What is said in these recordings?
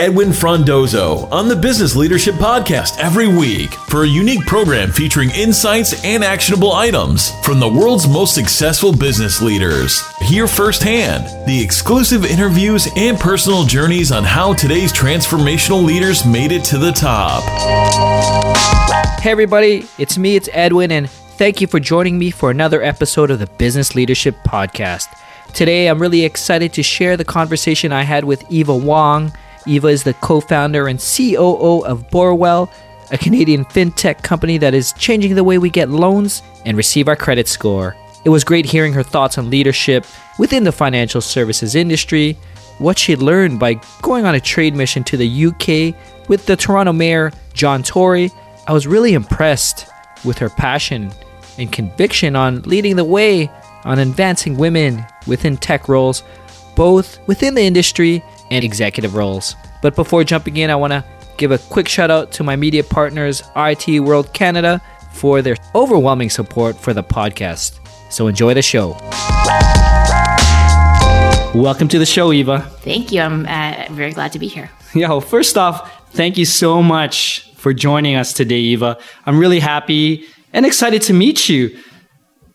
Edwin Frondozo on the Business Leadership Podcast every week for a unique program featuring insights and actionable items from the world's most successful business leaders. Hear firsthand the exclusive interviews and personal journeys on how today's transformational leaders made it to the top. Hey, everybody, it's me, it's Edwin, and thank you for joining me for another episode of the Business Leadership Podcast. Today, I'm really excited to share the conversation I had with Eva Wong. Eva is the co founder and COO of Borrowell, a Canadian fintech company that is changing the way we get loans and receive our credit score. It was great hearing her thoughts on leadership within the financial services industry, what she learned by going on a trade mission to the UK with the Toronto Mayor, John Tory. I was really impressed with her passion and conviction on leading the way on advancing women within tech roles, both within the industry and executive roles. But before jumping in, I want to give a quick shout out to my media partners, IT World Canada, for their overwhelming support for the podcast. So enjoy the show. Welcome to the show, Eva. Thank you. I'm uh, very glad to be here. Yeah, well, first off, thank you so much for joining us today, Eva. I'm really happy and excited to meet you.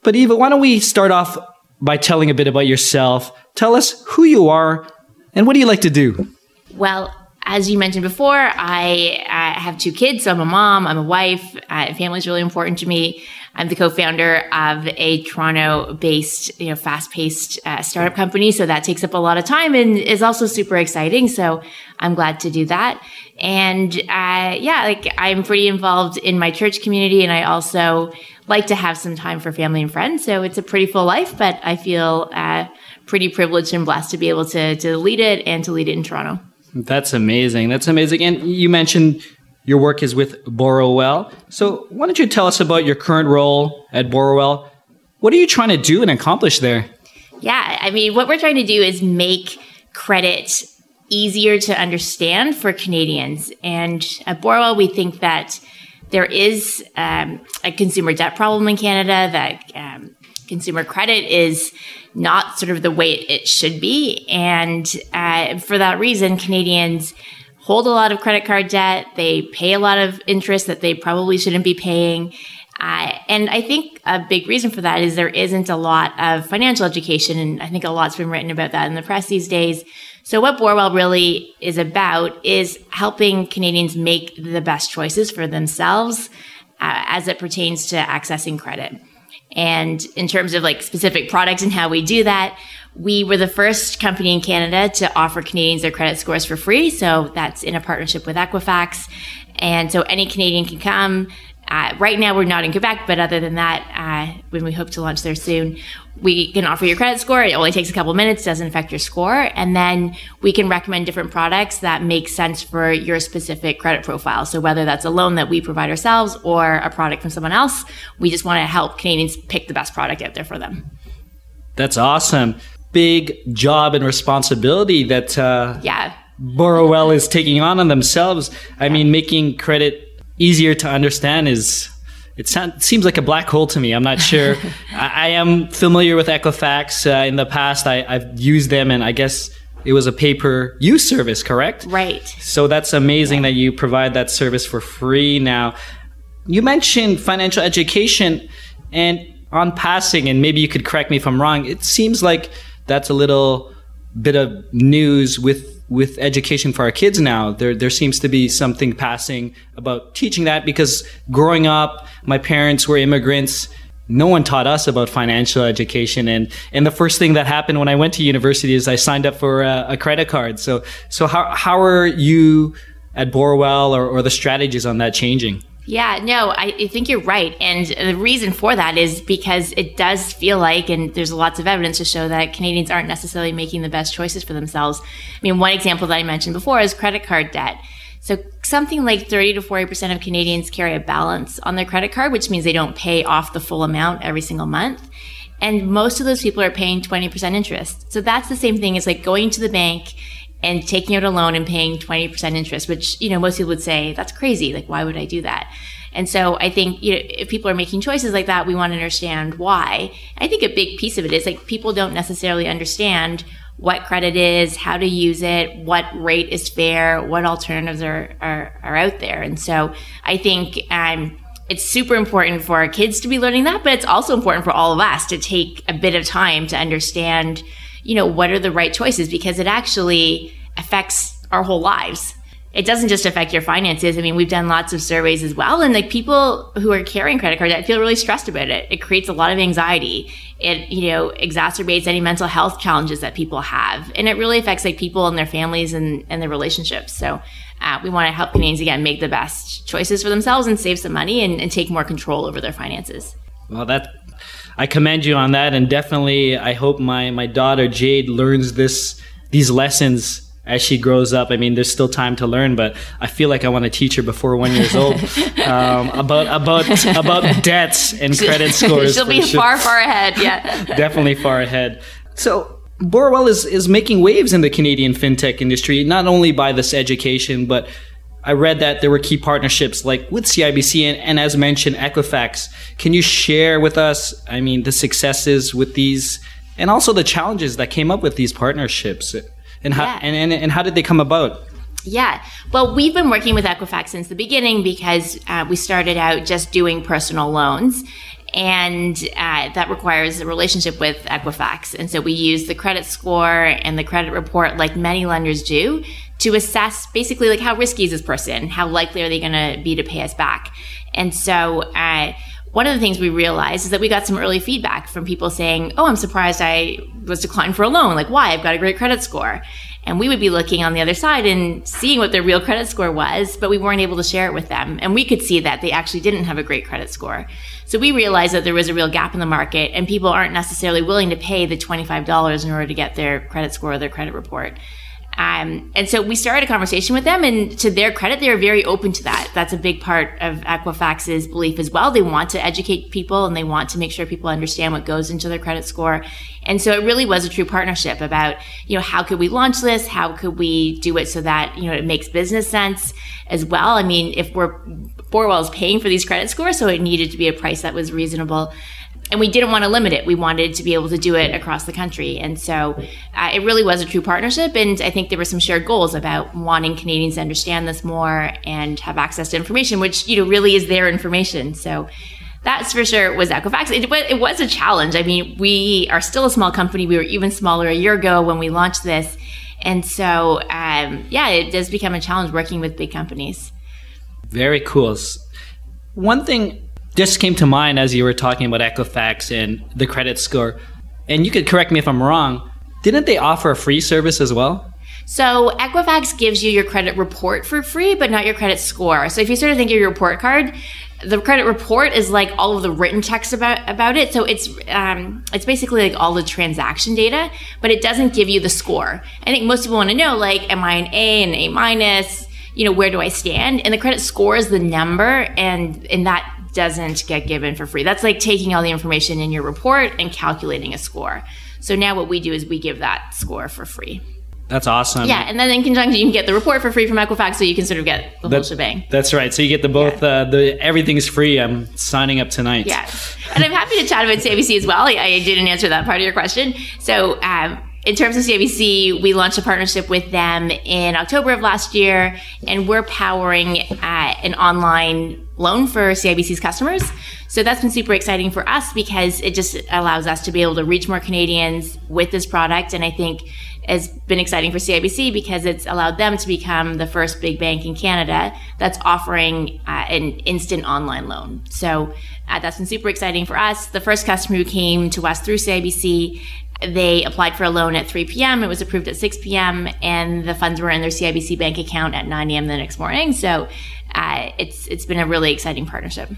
But Eva, why don't we start off by telling a bit about yourself? Tell us who you are and what do you like to do? Well, as you mentioned before, I, I have two kids. So I'm a mom, I'm a wife. Uh, family is really important to me. I'm the co-founder of a Toronto-based, you know, fast-paced uh, startup company. So that takes up a lot of time and is also super exciting. So I'm glad to do that. And uh, yeah, like I'm pretty involved in my church community, and I also like to have some time for family and friends. So it's a pretty full life, but I feel uh, pretty privileged and blessed to be able to to lead it and to lead it in Toronto. That's amazing. That's amazing. And you mentioned your work is with Borrowell. So why don't you tell us about your current role at Borrowell? What are you trying to do and accomplish there? Yeah, I mean, what we're trying to do is make credit easier to understand for Canadians. And at Borrowell, we think that there is um, a consumer debt problem in Canada, that um, consumer credit is not sort of the way it should be. And uh, for that reason, Canadians hold a lot of credit card debt. They pay a lot of interest that they probably shouldn't be paying. Uh, and I think a big reason for that is there isn't a lot of financial education. And I think a lot's been written about that in the press these days. So what Borrowell really is about is helping Canadians make the best choices for themselves uh, as it pertains to accessing credit. And in terms of like specific products and how we do that, we were the first company in Canada to offer Canadians their credit scores for free. So that's in a partnership with Equifax. And so any Canadian can come. Uh, right now, we're not in Quebec, but other than that, uh, when we hope to launch there soon, we can offer your credit score. It only takes a couple minutes, doesn't affect your score. And then we can recommend different products that make sense for your specific credit profile. So whether that's a loan that we provide ourselves or a product from someone else, we just want to help Canadians pick the best product out there for them. That's awesome. Big job and responsibility that uh, yeah. Borrowell is taking on on themselves. I mean, making credit easier to understand is it sound, seems like a black hole to me. I'm not sure. I, I, am familiar with Equifax. Uh, in the past, I, have used them, and I guess it was a paper use service, correct? Right. So that's amazing yeah. that you provide that service for free now. You mentioned financial education, and on passing, and maybe you could correct me if I'm wrong, it seems like that's a little bit of news with with education for our kids now. There, there seems to be something passing about teaching that because growing up, my parents were immigrants. No one taught us about financial education. And, and the first thing that happened when I went to university is I signed up for a, a credit card. So, so how, how are you at Borrowell or, or the strategies on that changing? Yeah, no, I, think you're right. And the reason for that is because it does feel like, and there's lots of evidence to show that Canadians aren't necessarily making the best choices for themselves. I mean, one example that I mentioned before is credit card debt. So something like 30 to 40% of Canadians carry a balance on their credit card, which means they don't pay off the full amount every single month. And most of those people are paying 20% interest. So that's the same thing as like going to the bank and taking out a loan and paying 20% interest, which, you know, most people would say, that's crazy. Like, why would I do that? And so I think, you know, if people are making choices like that, we want to understand why. I think a big piece of it is like people don't necessarily understand what credit is, how to use it, what rate is fair, what alternatives are, are, are out there. And so I think, um, it's super important for our kids to be learning that, but it's also important for all of us to take a bit of time to understand, you know, what are the right choices because it actually affects our whole lives it doesn't just affect your finances. I mean, we've done lots of surveys as well. And like people who are carrying credit cards, I feel really stressed about it. It creates a lot of anxiety. It, you know, exacerbates any mental health challenges that people have. And it really affects like people and their families and, and their relationships. So, uh, we want to help Canadians again make the best choices for themselves and save some money and, and take more control over their finances. Well, that I commend you on that, and definitely I hope my my daughter Jade learns this these lessons as she grows up. I mean, there's still time to learn, but I feel like I want to teach her before one years old um, about about about debts and credit scores. She'll be sure. far far ahead. Yeah, definitely far ahead. So Borrowell is is making waves in the Canadian fintech industry, not only by this education, but I read that there were key partnerships like with CIBC and, and, as mentioned, Equifax. Can you share with us, I mean, the successes with these and also the challenges that came up with these partnerships? and how yeah. and, and, and how did they come about? Yeah. Well, we've been working with Equifax since the beginning because uh, we started out just doing personal loans. And uh, that requires a relationship with Equifax. And so we use the credit score and the credit report, like many lenders do, to assess basically like how risky is this person? How likely are they going to be to pay us back? And so, uh, one of the things we realized is that we got some early feedback from people saying, Oh, I'm surprised I was declined for a loan. Like, why? I've got a great credit score. And we would be looking on the other side and seeing what their real credit score was, but we weren't able to share it with them. And we could see that they actually didn't have a great credit score. So we realized that there was a real gap in the market and people aren't necessarily willing to pay the $25 in order to get their credit score or their credit report. Um, and so we started a conversation with them, and to their credit, they are very open to that. That's a big part of Equifax's belief as well. They want to educate people and they want to make sure people understand what goes into their credit score. And so it really was a true partnership about, you know, how could we launch this? How could we do it so that, you know, it makes business sense as well? I mean, if we're, Borrowell is paying for these credit scores, so it needed to be a price that was reasonable and we didn't want to limit it. We wanted to be able to do it across the country. And so uh, it really was a true partnership. And I think there were some shared goals about wanting Canadians to understand this more and have access to information, which, you know, really is their information. So that's for sure was Equifax. It, it was a challenge. I mean, we are still a small company. We were even smaller a year ago when we launched this. And so, um, yeah, it does become a challenge working with big companies. Very cool. One thing just came to mind as you were talking about Equifax and the credit score. And you could correct me if I'm wrong. Didn't they offer a free service as well? So Equifax gives you your credit report for free, but not your credit score. So if you sort of think of your report card, the credit report is like all of the written text about about it. So it's um, it's basically like all the transaction data, but it doesn't give you the score. I think most people want to know like, am I an A and A minus? You know, where do I stand? And the credit score is the number, and and that doesn't get given for free. That's like taking all the information in your report and calculating a score. So now what we do is we give that score for free. That's awesome. Yeah, and then in conjunction, you can get the report for free from Equifax, so you can sort of get the that, whole shebang. That's right. So you get the both. Yeah. Uh, the everything's free. I'm signing up tonight. Yeah, and I'm happy to chat about CIBC as well. I, I didn't answer that part of your question. So um, in terms of CIBC, we launched a partnership with them in October of last year, and we're powering uh, an online loan for CIBC's customers. So that's been super exciting for us because it just allows us to be able to reach more Canadians with this product. And I think has been exciting for CIBC because it's allowed them to become the first big bank in Canada that's offering uh, an instant online loan. So uh, that's been super exciting for us. The first customer who came to us through CIBC they applied for a loan at 3 p.m. It was approved at 6 p.m. and the funds were in their CIBC bank account at 9 a.m. the next morning. So uh, it's it's been a really exciting partnership.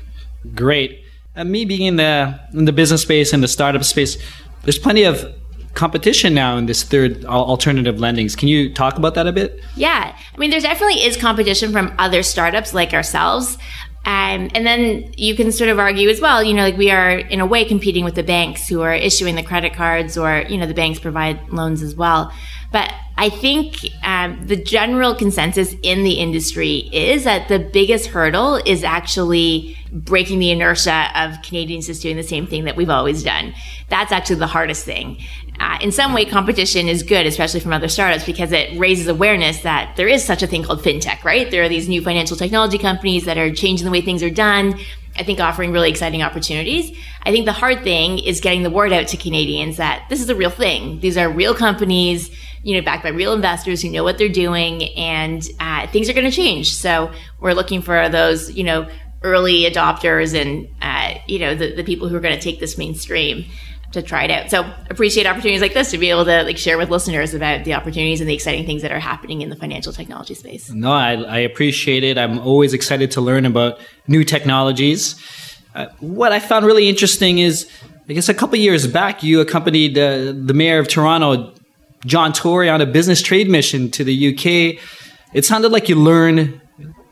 Great. Uh, me being in the in the business space and the startup space, there's plenty of competition now in this third alternative lendings. Can you talk about that a bit? Yeah, I mean, there definitely is competition from other startups like ourselves. Um, and then you can sort of argue as well, you know, like we are in a way competing with the banks who are issuing the credit cards or, you know, the banks provide loans as well. But I think um, the general consensus in the industry is that the biggest hurdle is actually breaking the inertia of Canadians just doing the same thing that we've always done. That's actually the hardest thing. Uh, in some way, competition is good, especially from other startups, because it raises awareness that there is such a thing called fintech, right? There are these new financial technology companies that are changing the way things are done. I think offering really exciting opportunities. I think the hard thing is getting the word out to Canadians that this is a real thing. These are real companies, you know, backed by real investors who know what they're doing, and uh, things are going to change. So we're looking for those, you know, early adopters and uh, you know the, the people who are going to take this mainstream to try it out. So appreciate opportunities like this to be able to like share with listeners about the opportunities and the exciting things that are happening in the financial technology space. No, I, I appreciate it. I'm always excited to learn about new technologies. Uh, what I found really interesting is, I guess a couple years back, you accompanied uh, the mayor of Toronto, John Tory, on a business trade mission to the UK. It sounded like you learned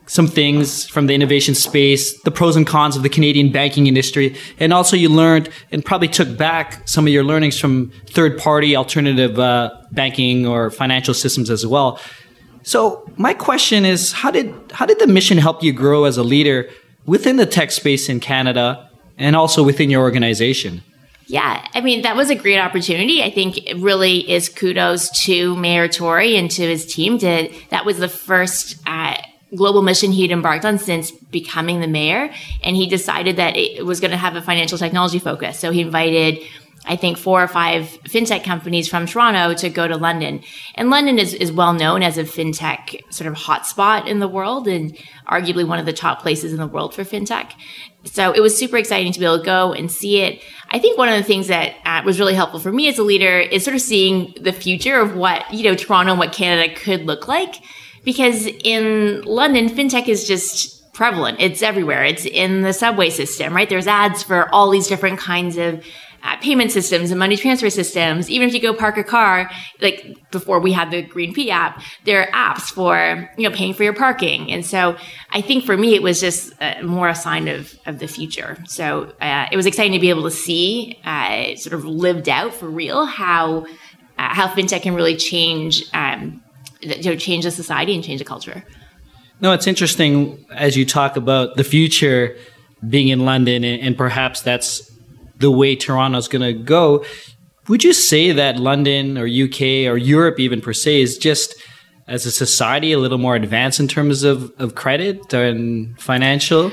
some things from the innovation space, the pros and cons of the Canadian banking industry, and also you learned and probably took back some of your learnings from third party alternative uh, banking or financial systems as well. So my question is, how did how did the mission help you grow as a leader within the tech space in Canada and also within your organization? Yeah, I mean, that was a great opportunity. I think it really is kudos to Mayor Tory and to his team. To, that was the first uh, global mission he'd embarked on since becoming the mayor. And he decided that it was going to have a financial technology focus. So he invited, I think, four or five fintech companies from Toronto to go to London. And London is, is well known as a fintech sort of hotspot in the world and arguably one of the top places in the world for fintech. So it was super exciting to be able to go and see it. I think one of the things that uh, was really helpful for me as a leader is sort of seeing the future of what, you know, Toronto and what Canada could look like because in London, fintech is just prevalent. It's everywhere. It's in the subway system, right? There's ads for all these different kinds of uh, payment systems and money transfer systems. Even if you go park a car, like before we had the Green P app, there are apps for, you know, paying for your parking. And so I think for me, it was just uh, more a sign of, of the future. So uh, it was exciting to be able to see, uh, sort of lived out for real how, uh, how fintech can really change, um, you know, change the society and change the culture. No, it's interesting as you talk about the future being in London, and, and perhaps that's the way Toronto's going to go. Would you say that London or UK or Europe, even per se, is just as a society a little more advanced in terms of, of credit and financial?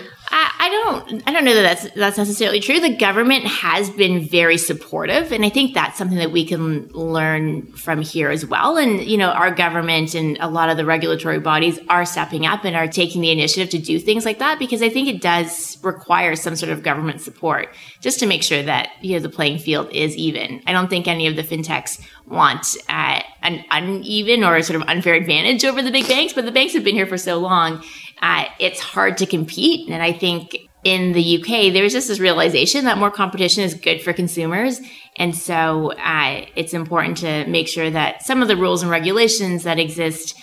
I don't I don't know that that's that's necessarily true. The government has been very supportive, and I think that's something that we can learn from here as well. And you know, our government and a lot of the regulatory bodies are stepping up and are taking the initiative to do things like that because I think it does require some sort of government support just to make sure that you know the playing field is even. I don't think any of the fintechs want uh, an uneven or sort of unfair advantage over the big banks, but the banks have been here for so long uh, it's hard to compete. And I think in the UK, there's just this realization that more competition is good for consumers. And so uh, it's important to make sure that some of the rules and regulations that exist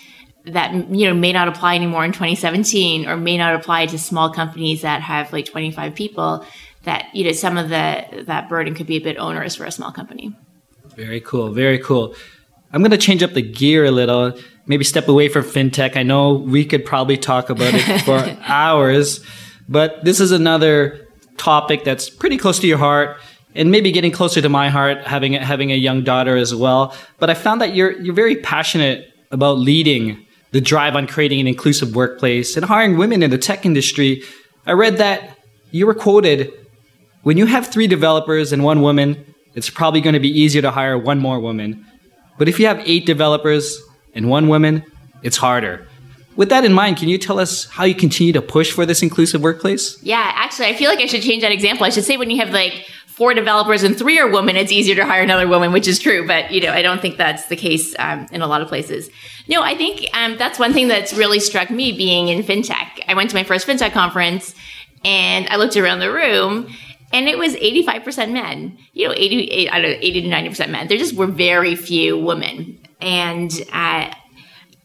that you know may not apply anymore in 2017 or may not apply to small companies that have like 25 people that you know some of the that burden could be a bit onerous for a small company very cool very cool i'm going to change up the gear a little maybe step away from fintech. I know we could probably talk about it for hours, but this is another topic that's pretty close to your heart and maybe getting closer to my heart having having a young daughter as well. But I found that you're you're very passionate about leading the drive on creating an inclusive workplace and hiring women in the tech industry. I read that you were quoted when you have 3 developers and one woman, it's probably going to be easier to hire one more woman. But if you have 8 developers and one woman, it's harder. With that in mind, can you tell us how you continue to push for this inclusive workplace? Yeah, actually, I feel like I should change that example. I should say when you have like four developers and three are women, it's easier to hire another woman, which is true. But you know, I don't think that's the case um, in a lot of places. No, I think um, that's one thing that's really struck me being in fintech. I went to my first fintech conference, and I looked around the room, and it was 85% men. You know, 80, I don't know, 80 to 90% men. There just were very few women. And uh,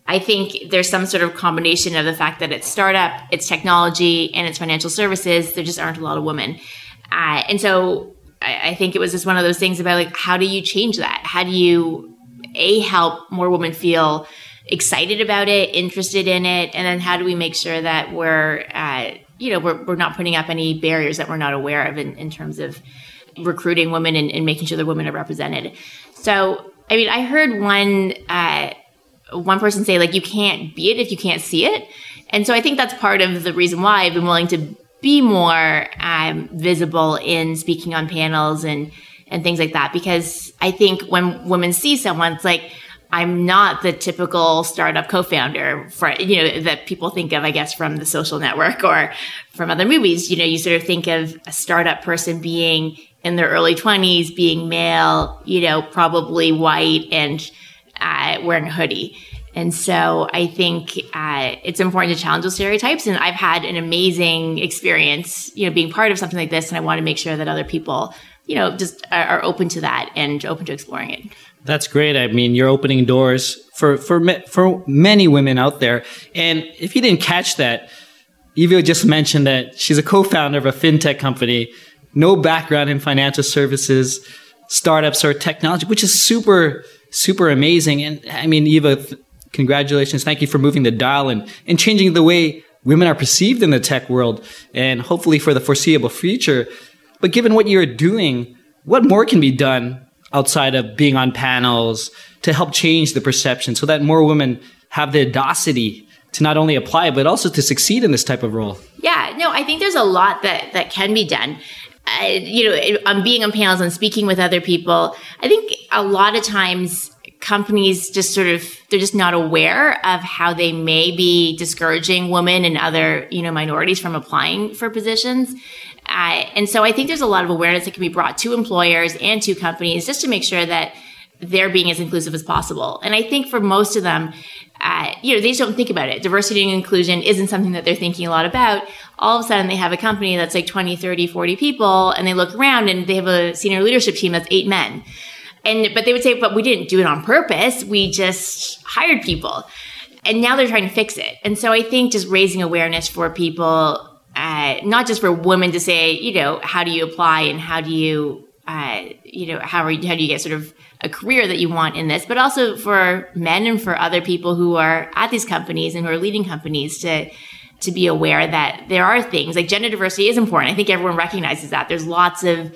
I think there's some sort of combination of the fact that it's startup, it's technology, and it's financial services. There just aren't a lot of women. Uh, and so I, I think it was just one of those things about like, how do you change that? How do you a help more women feel excited about it, interested in it, and then how do we make sure that we're uh, you know we're, we're not putting up any barriers that we're not aware of in, in terms of recruiting women and, and making sure that women are represented. So I mean, I heard one uh, one person say like you can't be it if you can't see it, and so I think that's part of the reason why I've been willing to be more um, visible in speaking on panels and and things like that because I think when women see someone, it's like I'm not the typical startup co-founder for you know that people think of, I guess, from the social network or from other movies. You know, you sort of think of a startup person being in their early 20s, being male, you know, probably white and uh, wearing a hoodie. And so I think uh, it's important to challenge those stereotypes. And I've had an amazing experience, you know, being part of something like this. And I want to make sure that other people, you know, just are, open to that and open to exploring it. That's great. I mean, you're opening doors for for for many women out there. And if you didn't catch that, Eva just mentioned that she's a co-founder of a fintech company, no background in financial services, startups or technology, which is super super amazing. And I mean, Eva, congratulations! Thank you for moving the dial and and changing the way women are perceived in the tech world, and hopefully for the foreseeable future. But given what you're doing, what more can be done outside of being on panels to help change the perception so that more women have the audacity to not only apply but also to succeed in this type of role yeah no i think there's a lot that that can be done you know on being on panels and speaking with other people i think a lot of times companies just sort of they're just not aware of how they may be discouraging women and other you know minorities from applying for positions uh, and so I think there's a lot of awareness that can be brought to employers and to companies just to make sure that they're being as inclusive as possible. And I think for most of them, uh, you know, they just don't think about it. Diversity and inclusion isn't something that they're thinking a lot about. All of a sudden they have a company that's like 20, 30, 40 people and they look around and they have a senior leadership team that's eight men. And, but they would say, but we didn't do it on purpose. We just hired people. And now they're trying to fix it. And so I think just raising awareness for people uh, not just for women to say, you know, how do you apply and how do you, uh, you know, how, are you, how do you get sort of a career that you want in this, but also for men and for other people who are at these companies and who are leading companies to, to be aware that there are things like gender diversity is important. I think everyone recognizes that. There's lots of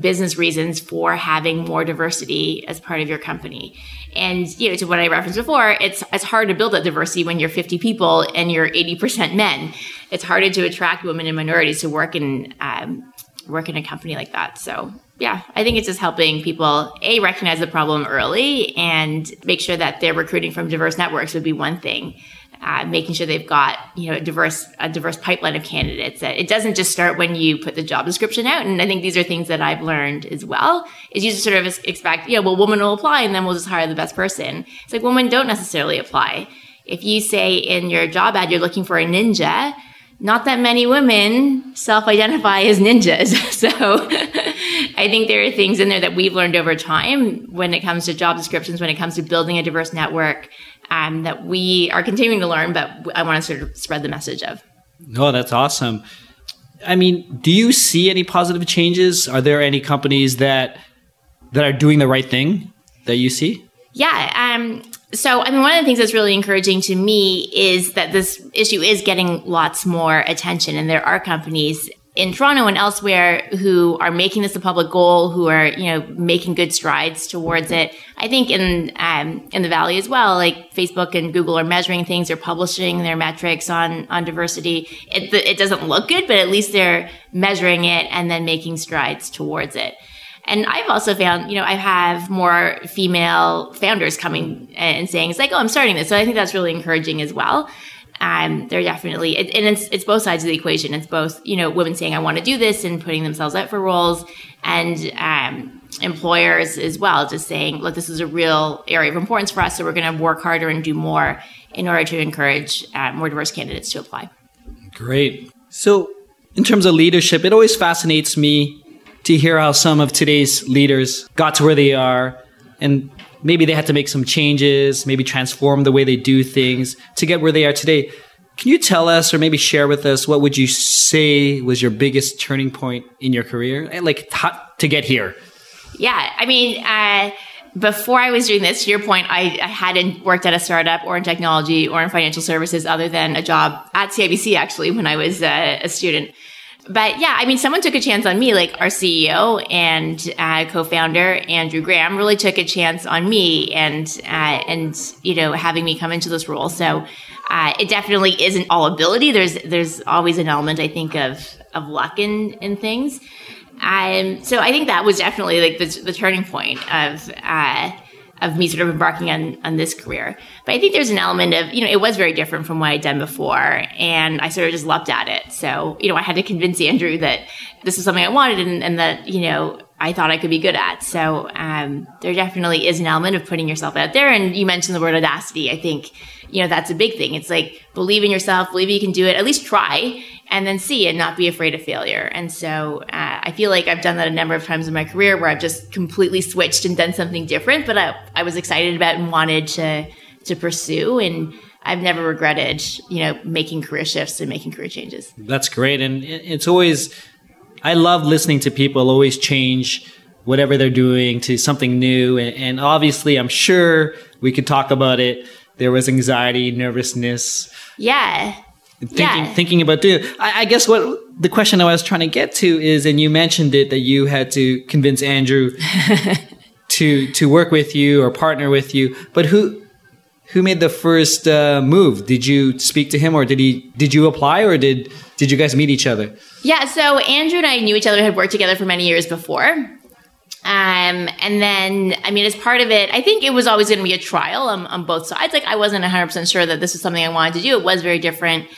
business reasons for having more diversity as part of your company. And you know, to what I referenced before, it's it's hard to build that diversity when you're 50 people and you're 80% men. It's harder to attract women and minorities to work in um, work in a company like that. So yeah, I think it's just helping people a recognize the problem early and make sure that they're recruiting from diverse networks would be one thing uh, making sure they've got you know a diverse a diverse pipeline of candidates. It doesn't just start when you put the job description out, and I think these are things that I've learned as well. Is you just sort of expect, you know, well, woman will apply, and then we'll just hire the best person. It's like women don't necessarily apply. If you say in your job ad you're looking for a ninja, not that many women self-identify as ninjas. So I think there are things in there that we've learned over time when it comes to job descriptions, when it comes to building a diverse network, um, that we are continuing to learn, but I want to sort of spread the message of. Oh, that's awesome. I mean, do you see any positive changes? Are there any companies that that are doing the right thing that you see? Yeah. Um, so, I mean, one of the things that's really encouraging to me is that this issue is getting lots more attention, and there are companies in Toronto and elsewhere who are making this a public goal, who are you know making good strides towards it. I think in um, in the Valley as well, like Facebook and Google are measuring things, they're publishing their metrics on on diversity. It, it doesn't look good, but at least they're measuring it and then making strides towards it. And I've also found, you know, I have more female founders coming and saying, it's like, oh, I'm starting this. So I think that's really encouraging as well um, they're definitely, and it's, it's both sides of the equation. It's both, you know, women saying, I want to do this and putting themselves out for roles and, um, employers as well, just saying, look, this is a real area of importance for us. So we're going to work harder and do more in order to encourage uh, more diverse candidates to apply. Great. So in terms of leadership, it always fascinates me to hear how some of today's leaders got to where they are and maybe they had to make some changes, maybe transform the way they do things to get where they are today. Can you tell us or maybe share with us what would you say was your biggest turning point in your career? Eh, like to get here? Yeah, I mean, uh, before I was doing this, to your point, I, I, hadn't worked at a startup or in technology or in financial services other than a job at CIBC actually when I was uh, a student. But yeah, I mean, someone took a chance on me, like our CEO and uh, co-founder Andrew Graham really took a chance on me and uh, and you know having me come into this role. So uh, it definitely isn't all ability. There's there's always an element I think of of luck in in things. Um, so I think that was definitely like the, the turning point of uh, of me sort of embarking on on this career. But I think there's an element of you know it was very different from what I'd done before, and I sort of just loved at it. So you know I had to convince Andrew that this was something I wanted, and, and that you know I thought I could be good at. So um, there definitely is an element of putting yourself out there. And you mentioned the word audacity. I think you know that's a big thing. It's like believe in yourself, believe you can do it. At least try, and then see and not be afraid of failure. And so uh, I feel like I've done that a number of times in my career where I've just completely switched and done something different, but I, I was excited about and wanted to to pursue and I've never regretted, you know, making career shifts and making career changes. That's great. And it's always, I love listening to people always change whatever they're doing to something new. And, and obviously, I'm sure we could talk about it. There was anxiety, nervousness. Yeah thinking yeah. thinking about doing I, I, guess what the question I was trying to get to is and you mentioned it that you had to convince Andrew to to work with you or partner with you but who who made the first uh, move did you speak to him or did he did you apply or did did you guys meet each other yeah so Andrew and I knew each other had worked together for many years before um, and then, I mean, as part of it, I think it was always going to be a trial on, on, both sides. Like, I wasn't 100% sure that this was something I wanted to do. It was very different.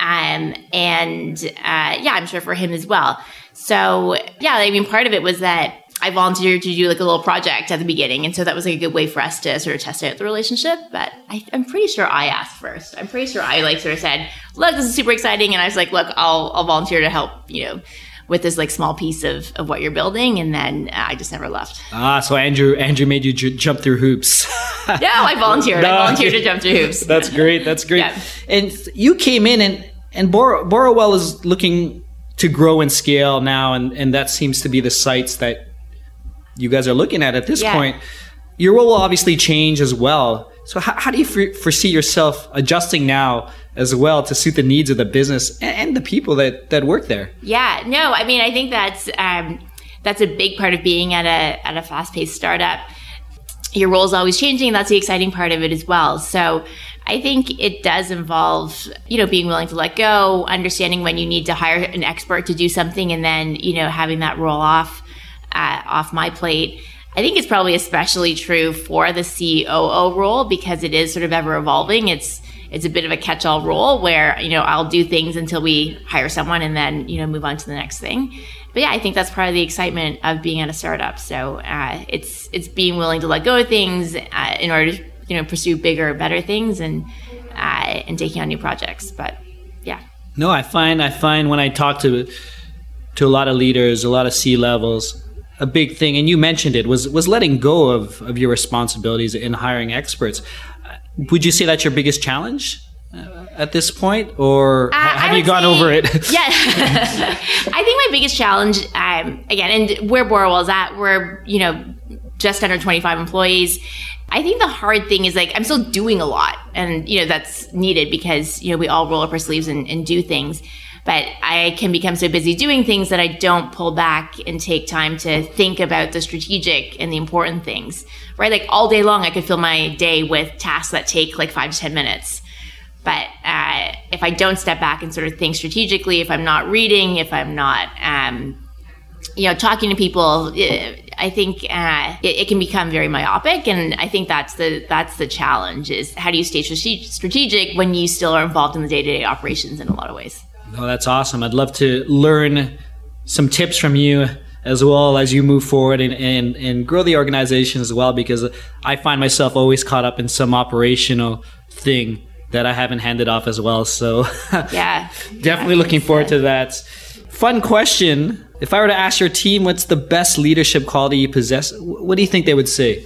Um, and uh, yeah, I'm sure for him as well. So, yeah, I mean, part of it was that I volunteered to do like a little project at the beginning. And so that was like a good way for us to sort of test out the relationship. But I, am pretty sure I asked first. I'm pretty sure I like sort of said, look, this is super exciting. And I was like, look, I'll, I'll volunteer to help, you know, with this like small piece of, of what you're building and then uh, I just never left. Ah, so Andrew Andrew made you j- jump through hoops. no, I volunteered. no, I volunteered to jump through hoops. That's great. That's great. Yeah. And you came in and and Bor- Borrowell is looking to grow and scale now and and that seems to be the sites that you guys are looking at at this yeah. point. Your role will obviously change as well. So how, how do you foresee yourself adjusting now as well to suit the needs of the business and, the people that, that work there? Yeah, no, I mean, I think that's, um, that's a big part of being at a, at a fast paced startup. Your role is always changing. That's the exciting part of it as well. So I think it does involve, you know, being willing to let go, understanding when you need to hire an expert to do something, and then, you know, having that roll off off my plate. I think it's probably especially true for the COO role because it is sort of ever evolving. It's it's a bit of a catch-all role where you know I'll do things until we hire someone and then you know move on to the next thing. But yeah, I think that's part of the excitement of being at a startup. So uh, it's it's being willing to let go of things uh, in order to you know pursue bigger, better things and uh, and taking on new projects. But yeah. No, I find I find when I talk to to a lot of leaders, a lot of C levels, a big thing, and you mentioned it was was letting go of of your responsibilities in hiring experts. Would you say that's your biggest challenge? Uh, at this point, or uh, have you gone say, over it? yeah, I think my biggest challenge, um, again, and where Borrowell is at, we're you know just under 25 employees. I think the hard thing is like I'm still doing a lot, and you know that's needed because you know we all roll up our sleeves and, and do things but I can become so busy doing things that I don't pull back and take time to think about the strategic and the important things, right? Like all day long, I could fill my day with tasks that take like five to 10 minutes. But uh, if I don't step back and sort of think strategically, if I'm not reading, if I'm not, um, you know, talking to people, uh, I think uh, it, it, can become very myopic, and I think that's the that's the challenge: is how do you stay strategic when you still are involved in the day to day operations in a lot of ways. Oh, that's awesome. I'd love to learn some tips from you as well as you move forward and, and, and grow the organization as well because I find myself always caught up in some operational thing that I haven't handed off as well. So yeah, definitely looking forward to that. Fun question. If I were to ask your team what's the best leadership quality you possess, what do you think they would say?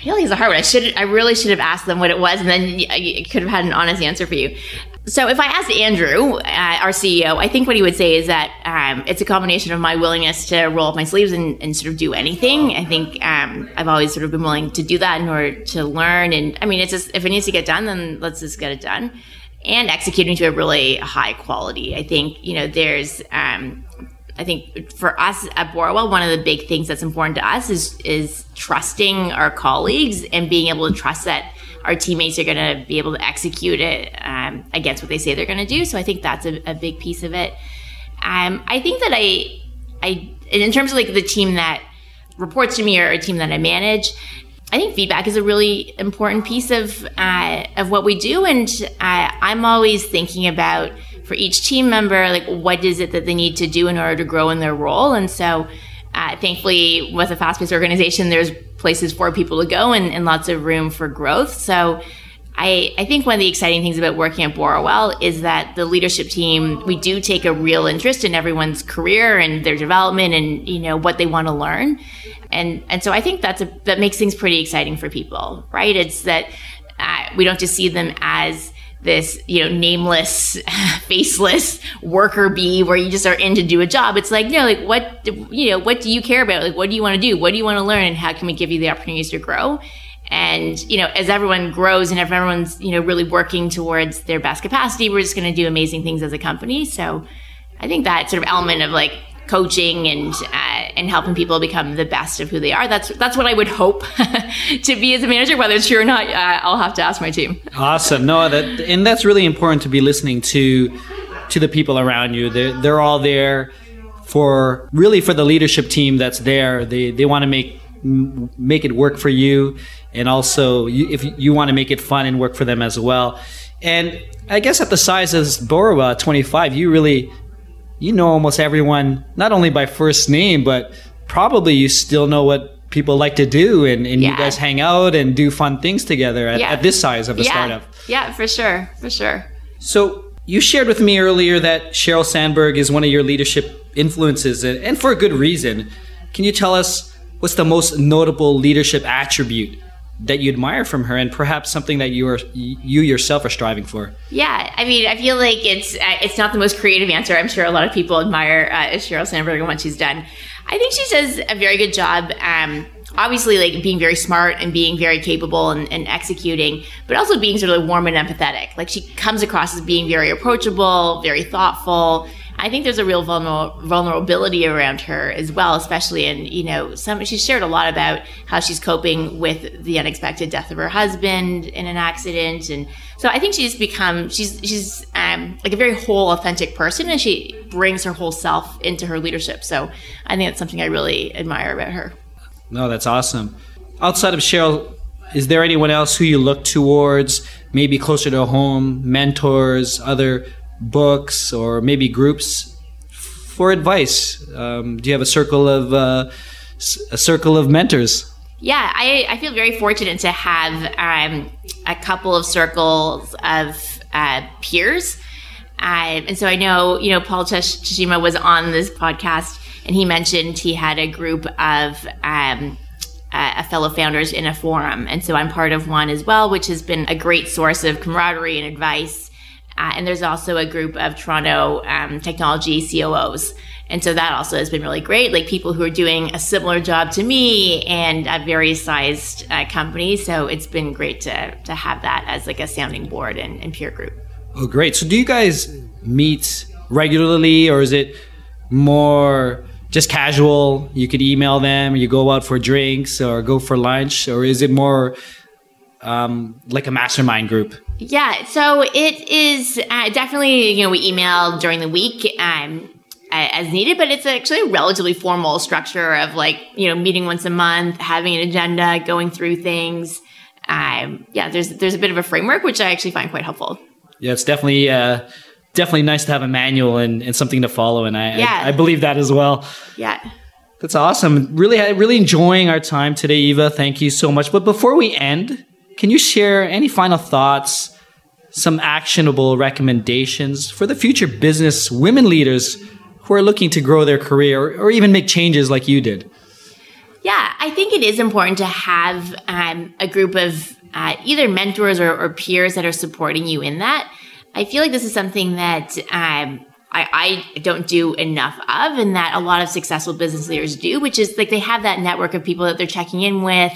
I feel like it's a hard one. I should, I really should have asked them what it was, and then I could have had an honest answer for you. So if I asked Andrew, uh, our CEO, I think what he would say is that um, it's a combination of my willingness to roll up my sleeves and, and sort of do anything. I think um, I've always sort of been willing to do that in order to learn. And I mean, it's just if it needs to get done, then let's just get it done. And executing to a really high quality. I think you know there's. Um, I think for us at Borrowell, one of the big things that's important to us is is trusting our colleagues and being able to trust that our teammates are going to be able to execute it um, against what they say they're going to do. So I think that's a, a big piece of it. Um, I think that I, I, in terms of like the team that reports to me or a team that I manage, I think feedback is a really important piece of uh, of what we do, and uh, I'm always thinking about for each team member, like what is it that they need to do in order to grow in their role, and so. Uh, thankfully, with a fast-paced organization, there's places for people to go and, and lots of room for growth. So I, I, think one of the exciting things about working at Borrowell is that the leadership team, we do take a real interest in everyone's career and their development and, you know, what they want to learn. And, and so I think that's a, that makes things pretty exciting for people, right? It's that uh, we don't just see them as this, you know, nameless, faceless worker bee where you just are in to do a job. It's like, no, like what, you know, what do you care about? Like, what do you want to do? What do you want to learn? And how can we give you the opportunities to grow? And, you know, as everyone grows and everyone's, you know, really working towards their best capacity, we're just going to do amazing things as a company. So I think that sort of element of like coaching and, uh, and helping people become the best of who they are. That's, that's what I would hope to be as a manager. Whether it's true or not, uh, I'll have to ask my team. Awesome. No, that, and that's really important to be listening to, to the people around you. They're, they're all there for really for the leadership team that's there. They, they want to make, make it work for you and also you, if you want to make it fun and work for them as well. And I guess at the size of Borrowell, 25, you really you know almost everyone not only by first name, but probably you still know what people like to do and, and yeah. you guys hang out and do fun things together at, yeah. at this size of a yeah. startup. Yeah, for sure. For sure. So you shared with me earlier that Sheryl Sandberg is one of your leadership influences and, and for a good reason. Can you tell us what's the most notable leadership attribute that you admire from her and perhaps something that you are you yourself are striving for? Yeah i mean i feel like it's uh, it's not the most creative answer. I'm sure a lot of people admire uh, sheryl sandberg and what she's done. I think she does a very good job um, obviously like being very smart and being very capable and, and, executing but also being sort of warm and empathetic. Like she comes across as being very approachable very thoughtful I think there's a real vulner- vulnerability around her as well, especially in, you know, some, she's shared a lot about how she's coping with the unexpected death of her husband in an accident. And so I think she's become, she's, she's, um, like a very whole, authentic person and she brings her whole self into her leadership. So I think that's something I really admire about her. No, that's awesome. Outside of Sheryl, is there anyone else who you look towards, maybe closer to home, mentors, other books or maybe groups for advice? Um, do you have a circle of uh, a circle of mentors? Yeah, I, I feel very fortunate to have um, a couple of circles of uh, peers. Uh, and so I know, you know, Paul Teshima was on this podcast and he mentioned he had a group of um, uh, fellow founders in a forum. And so I'm part of one as well, which has been a great source of camaraderie and advice. Uh, and there's also a group of Toronto um, technology COOs. And so that also has been really great. Like people who are doing a similar job to me and at various sized uh. So it's been great to, to have that as like a sounding board and, and peer group. Oh, great. So do you guys meet regularly or is it more just casual? You could email them, you go out for drinks or go for lunch, or is it more um, like a mastermind group? Yeah, so it is uh, definitely, you know, we email during the week um, as needed, but it's actually a relatively formal structure of like, you know, meeting once a month, having an agenda, going through things. Um, yeah, there's there's a bit of a framework, which I actually find quite helpful. Yeah, it's definitely uh, definitely nice to have a manual and, and something to follow, and I, yeah. I, I believe that as well. Yeah. That's awesome. Really, really enjoying our time today, Eva. Thank you so much. But before we end, can you share any final thoughts, some actionable recommendations for the future business women leaders who are looking to grow their career or, even make changes like you did? Yeah, I think it is important to have um, a group of uh, either mentors or, or, peers that are supporting you in that. I feel like this is something that um, I, I don't do enough of and that a lot of successful business leaders do, which is like they have that network of people that they're checking in with.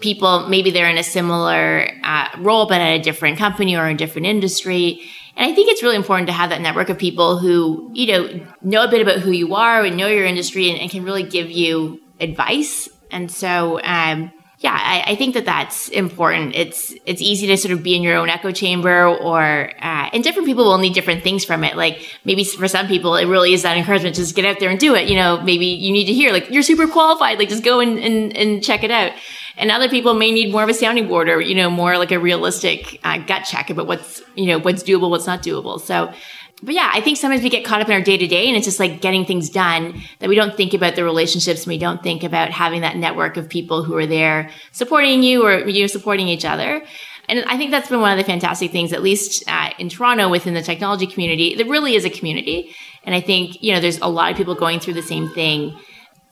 People, maybe they're in a similar uh, role, but at a different company or a different industry. And I think it's really important to have that network of people who, you know, know a bit about who you are and know your industry and, and can really give you advice. And so, um, yeah, I, I, think that that's important. It's it's easy to sort of be in your own echo chamber, or uh, and different people will need different things from it. Like maybe for some people, it really is that encouragement to just get out there and do it. You know, maybe you need to hear like you're super qualified, like just go and and, and check it out. And other people may need more of a sounding board, or you know, more like a realistic uh, gut check about what's you know what's doable, what's not doable. So but yeah, I think sometimes we get caught up in our day to day and it's just like getting things done that we don't think about the relationships and we don't think about having that network of people who are there supporting you or you supporting each other. And I think that's been one of the fantastic things, at least uh, in Toronto within the technology community. There really is a community. And I think, you know, there's a lot of people going through the same thing.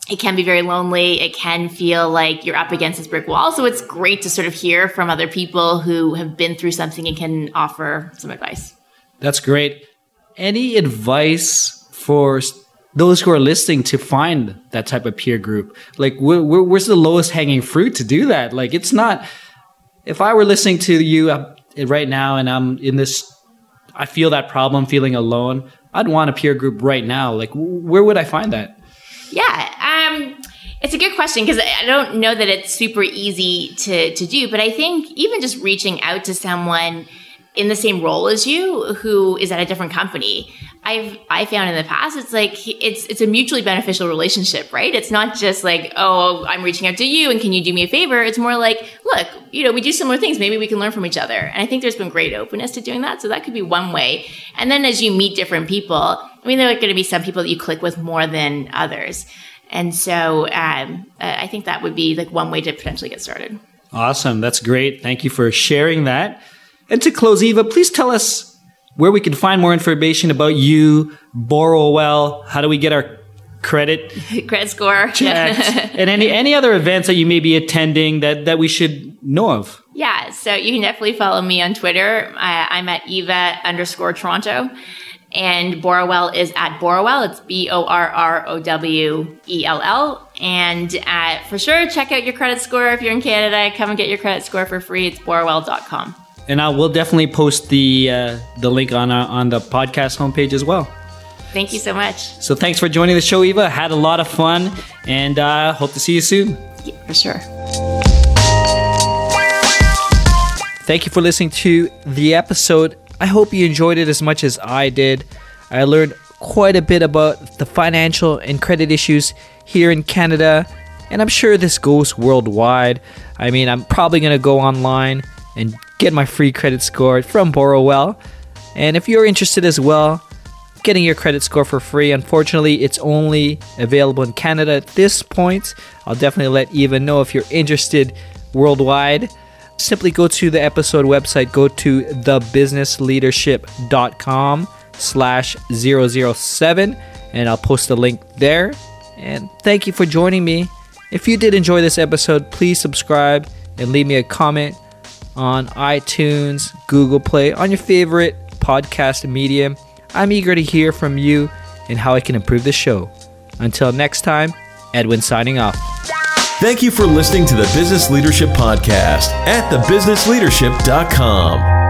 It can be very lonely. It can feel like you're up against this brick wall. So it's great to sort of hear from other people who have been through something and can offer some advice. That's great any advice for those who are listening to find that type of peer group? Like, where, where, where's the lowest hanging fruit to do that? Like, it's not. If I were listening to you uh, right now and I'm in this, I feel that problem, feeling alone. I'd want a peer group right now. Like, where would I find that? Yeah, um, it's a good question because I don't know that it's super easy to to do, but I think even just reaching out to someone in the same role as you who is at a different company. I've i found in the past it's like it's it's a mutually beneficial relationship right? It's not just like oh i'm reaching out to you and can you do me a favor? It's more like look you know we do similar things. Maybe we can learn from each other. And i think there's been great openness to doing that. So that could be one way. And then as you meet different people i mean there are going to be some people that you click with more than others. And so um, i think that would be like one way to potentially get started. Awesome. That's great. Thank you for sharing that and to close, Eva, please tell us where we can find more information about you, Borrowell. How do we get our credit credit score checked, and any any other events that you may be attending that that we should know of? Yeah, so you can definitely follow me on Twitter. I, am at Eva underscore Toronto. And Borrowell is at Borrowell. It's B O R R O W E L L. And uh, for sure, check out your credit score if you're in Canada. Come and get your credit score for free. It's borrowell.com and I will definitely post the uh, the link on our, on the podcast homepage as well. Thank you so much. So thanks for joining the show, Eva. Had a lot of fun, and uh, hope to see you soon. Yeah, for sure. Thank you for listening to the episode. I hope you enjoyed it as much as I did. I learned quite a bit about the financial and credit issues here in Canada, and I'm sure this goes worldwide. I mean, I'm probably going to go online and get my free credit score from Borrowell. And if you're interested as well, getting your credit score for free. Unfortunately, it's only available in Canada at this point. I'll definitely let Eva know if you're interested worldwide. Simply go to the episode website, go to thebusinessleadership.com slash 007, and I'll post the link there. And thank you for joining me. If you did enjoy this episode, please subscribe and leave me a comment on iTunes, Google Play, on your favorite podcast medium. I'm eager to hear from you and how I can improve the show. Until next time, Edwin signing off. Thank you for listening to the Business Leadership Podcast at thebusinessleadership.com.